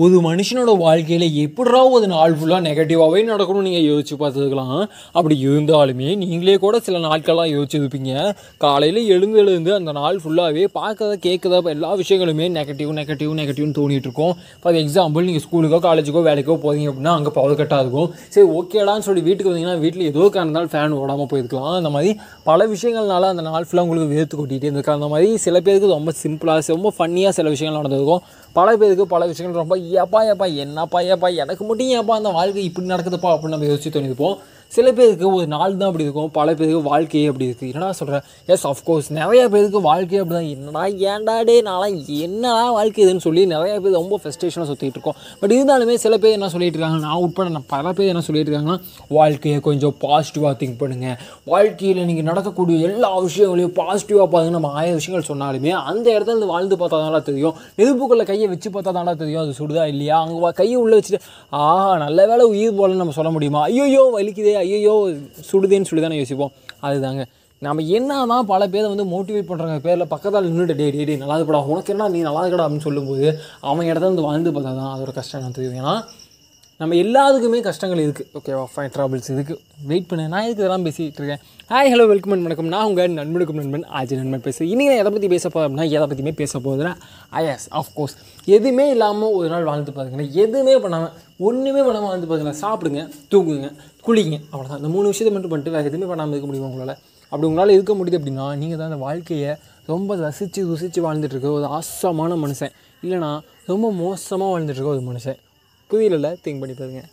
ஒரு மனுஷனோட வாழ்க்கையில் எப்படா ஒரு நாள் ஃபுல்லாக நெகட்டிவாகவே நடக்கணும்னு நீங்கள் யோசிச்சு பார்த்துக்கலாம். அப்படி இருந்தாலுமே நீங்களே கூட சில நாட்களாக யோசிச்சிருப்பீங்க காலையில் எழுந்து எழுந்து அந்த நாள் ஃபுல்லாகவே பார்க்கறத கேட்குறத எல்லா விஷயங்களுமே நெகட்டிவ் நெகட்டிவ் நெகட்டிவ்னு தோணிகிட்டு இருக்கும். ஃபார் எக்ஸாம்பிள் நீங்கள் ஸ்கூலுக்கோ காலேஜுக்கோ வேலைக்கோ போகிறீங்க அப்படின்னா அங்கே பவர் கட்டாக இருக்கும். சரி ஓகேடான்னு சொல்லி வீட்டுக்கு வந்தீங்கன்னா வீட்டில் ஏதோ காரணத்தால் ஃபேன் ஓடாமல் போயிருக்கலாம். அந்த மாதிரி பல விஷயங்கள்னால அந்த நாள் ஃபுல்லாக உங்களுக்கு வேர்த்து கொட்டிகிட்டே இருந்திருக்கு. அந்த மாதிரி சில பேருக்கு ரொம்ப சிம்பிளாக ரொம்ப ஃபன்னியாக சில விஷயங்கள் நடந்திருக்கும். பல பேருக்கு பல விஷயங்கள் ரொம்ப ஏப்பா ஏப்பா என்னப்பா ஏப்பா எனக்கு மட்டும் ஏப்பா அந்த வாழ்க்கை இப்படி நடக்குதுப்பா அப்படின்னு நம்ம யோசிச்சு தோணிப்போம் சில பேருக்கு ஒரு நாள் தான் அப்படி இருக்கும் பல பேருக்கு வாழ்க்கையே அப்படி இருக்குது என்னடா சொல்கிறேன் எஸ் அஃப்கோர்ஸ் நிறையா பேருக்கு வாழ்க்கையே அப்படி தான் என்னடா ஏன்டா டே நான்லாம் என்னடா வாழ்க்கை இதுன்னு சொல்லி நிறையா பேர் ரொம்ப ஃபெஸ்டேஷனாக சுற்றிட்டு இருக்கோம். பட் இருந்தாலுமே சில பேர் என்ன சொல்லிட்டு இருக்காங்க? நான் உட்பட நான் பல பேர் என்ன சொல்லிட்டு இருக்காங்கன்னா வாழ்க்கையை கொஞ்சம் பாசிட்டிவாக திங்க் பண்ணுங்கள் வாழ்க்கையில் நீங்கள் நடக்கக்கூடிய எல்லா விஷயங்களையும் பாசிட்டிவாக பாருங்க. நம்ம ஆயிரம் விஷயங்கள் சொன்னாலுமே அந்த இடத்துல வாழ்ந்து பார்த்தா தானே தெரியும். நெருப்புக்குள்ளே கையை வச்சு பார்த்தா தானே தெரியும். அது ஓடுதா இல்லையா? அங்கே கையை உள்ளே வச்சுட்டு ஆஹா நல்ல வேலை உயிர் போலன்னு நம்ம சொல்ல முடியுமா? ஐயோயோ வலிக்குதே ஐயோயோ சுடுதேன்னு சொல்லி தானே யோசிப்போம். அதுதாங்க. நம்ம என்ன தான் பல பேரை வந்து மோட்டிவேட் பண்ணுறாங்க பேரில் பக்கத்தால் நின்றுட்டு டே டே டே நல்லா இருக்கடா உனக்கு என்ன நீ நல்லா இருக்கடா அப்படின்னு சொல்லும்போது அவன் இடத்துல வந்து வாழ்ந்து பார்த்தா தான் அதோட கஷ்டம் என்ன தெரியும். ஏன்னா நம்ம எல்லாத்துக்குமே கஷ்டங்கள் இருக்குது ஓகேவா ஃபைன் ட்ராபிள்ஸ் இதுக்கு வெயிட் பண்ணு நான் இதுக்கு இதெல்லாம் பேசிகிட்டு இருக்கேன்? ஹாய் ஹலோ வெல்கம் அண்ட் வணக்கம். நான் உங்கள் நண்பனுக்கும் நண்பன் ஆஜி நண்பன் பேசுகிறேன் இன்றைக்கி நான் எதை பற்றி பேச போகிறேன் அப்படின்னா எதை பற்றியுமே பேச போகுதுன்னா ஐஎஸ் ஆஃப்கோர்ஸ் எதுவுமே இல்லாமல் ஒரு நாள் வாழ்ந்து பாருங்களேன். எதுவுமே பண்ணாமல் ஒன்றுமே பண்ணாமல் வாழ்ந்து பாருங்களேன். சாப்பிடுங்க தூங்குங்க குளிங்க அவ்வளோதான் இந்த மூணு விஷயத்தை மட்டும் பண்ணிட்டு வேறு எதுவுமே பண்ணாமல் இருக்க முடியுமா உங்களால்? அப்படி உங்களால் இருக்க முடியுது அப்படின்னா நீங்கள் தான் அந்த வாழ்க்கையை ரொம்ப ரசித்து ருசித்து வாழ்ந்துட்டுருக்க ஒரு ஆசமான மனுஷன். இல்லைனா ரொம்ப மோசமாக வாழ்ந்துட்டுருக்க ஒரு மனுஷன். புரியல திங்க் பண்ணி பாருங்கள்